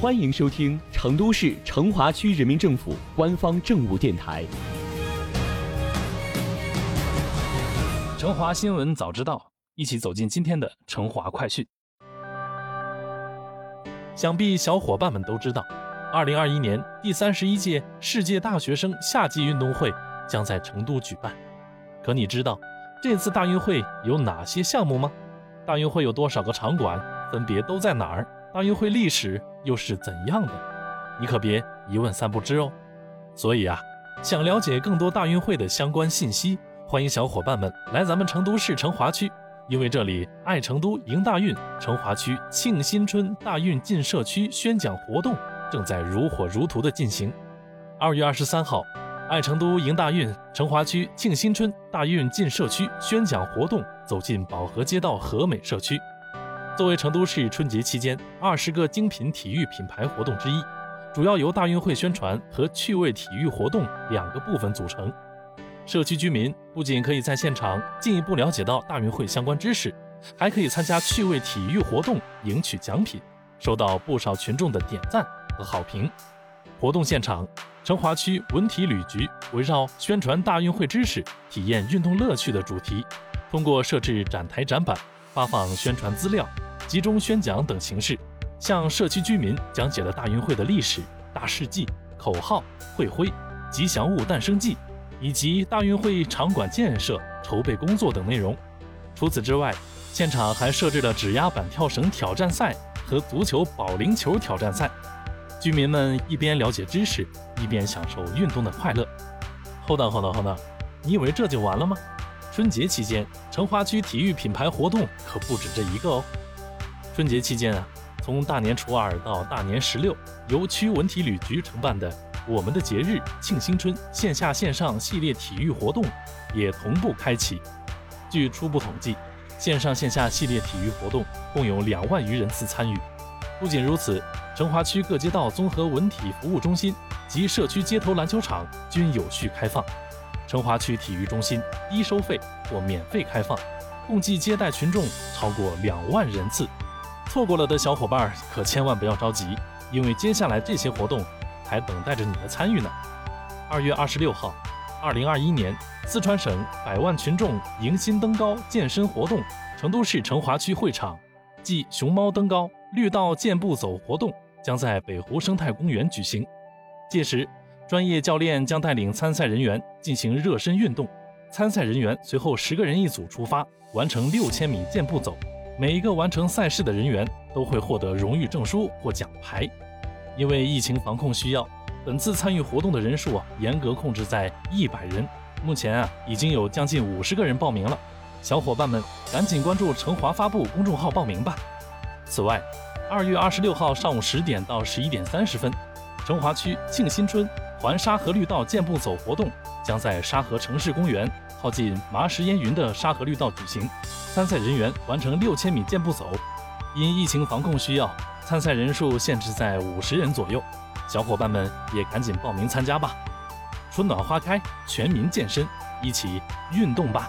欢迎收听成都市成华区人民政府官方政务电台《成华新闻早知道》，一起走进今天的成华快讯。想必小伙伴们都知道，二零二一年第三十一届世界大学生夏季运动会将在成都举办。可你知道这次大运会有哪些项目吗？大运会有多少个场馆？分别都在哪儿？大运会历史又是怎样的？你可别一问三不知哦。所以啊，想了解更多大运会的相关信息，欢迎小伙伴们来咱们成都市成华区，因为这里爱成都迎大运，成华区庆新春大运进社区宣讲活动正在如火如荼的进行。二月二十三号，爱成都迎大运，成华区庆新春大运进社区宣讲活动走进宝和街道和美社区。作为成都市春节期间二十个精品体育品牌活动之一，主要由大运会宣传和趣味体育活动两个部分组成。社区居民不仅可以在现场进一步了解到大运会相关知识，还可以参加趣味体育活动，赢取奖品，收到不少群众的点赞和好评。活动现场，成华区文体旅局围绕宣传大运会知识、体验运动乐趣的主题，通过设置展台展板、发放宣传资料。集中宣讲等形式，向社区居民讲解了大运会的历史、大事记、口号、会徽、吉祥物诞生记，以及大运会场馆建设筹备工作等内容。除此之外，现场还设置了指压板跳绳挑战赛和足球保龄球挑战赛。居民们一边了解知识，一边享受运动的快乐。后等后等后等，你以为这就完了吗？春节期间，成华区体育品牌活动可不止这一个哦。春节期间啊，从大年初二到大年十六，由区文体旅局承办的“我们的节日庆新春”线下线上系列体育活动也同步开启。据初步统计，线上线下系列体育活动共有两万余人次参与。不仅如此，成华区各街道综合文体服务中心及社区街头篮球场均有序开放。成华区体育中心低收费或免费开放，共计接待群众超过两万人次。错过了的小伙伴可千万不要着急，因为接下来这些活动还等待着你的参与呢。二月二十六号，二零二一年四川省百万群众迎新登高健身活动，成都市成华区会场暨熊猫登高绿道健步走活动将在北湖生态公园举行。届时，专业教练将带领参赛人员进行热身运动，参赛人员随后十个人一组出发，完成六千米健步走。每一个完成赛事的人员都会获得荣誉证书或奖牌。因为疫情防控需要，本次参与活动的人数啊严格控制在一百人。目前啊已经有将近五十个人报名了，小伙伴们赶紧关注成华发布公众号报名吧。此外，二月二十六号上午十点到十一点三十分，成华区庆新春环沙河绿道健步走活动将在沙河城市公园。靠近麻石烟云的沙河绿道举行，参赛人员完成六千米健步走。因疫情防控需要，参赛人数限制在五十人左右，小伙伴们也赶紧报名参加吧。春暖花开，全民健身，一起运动吧。